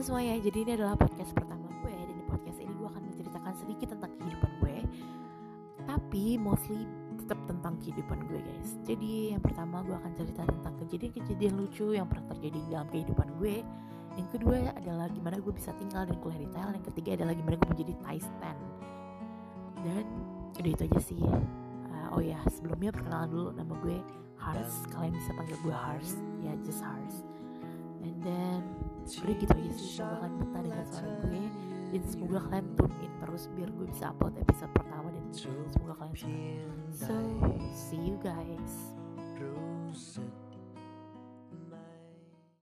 Halo semuanya, jadi ini adalah podcast pertama gue Dan di podcast ini gue akan menceritakan sedikit tentang kehidupan gue Tapi mostly tetap tentang kehidupan gue guys. Jadi yang pertama gue akan cerita tentang kejadian-kejadian lucu yang pernah terjadi dalam kehidupan gue. Yang kedua adalah gimana gue bisa tinggal dan kuliah di Thailand. Yang ketiga adalah gimana gue menjadi Thai stand. Dan udah itu aja sih. Uh, Oh ya sebelumnya perkenalan dulu nama gue Hars. Kalian bisa panggil gue Hars. Ya just Hars jadi gitu ya, aja sih semoga kalian betah dengan suara gue. Dan semoga kalian tune in terus biar gue bisa upload episode pertama dan semoga kalian suka so see you guys.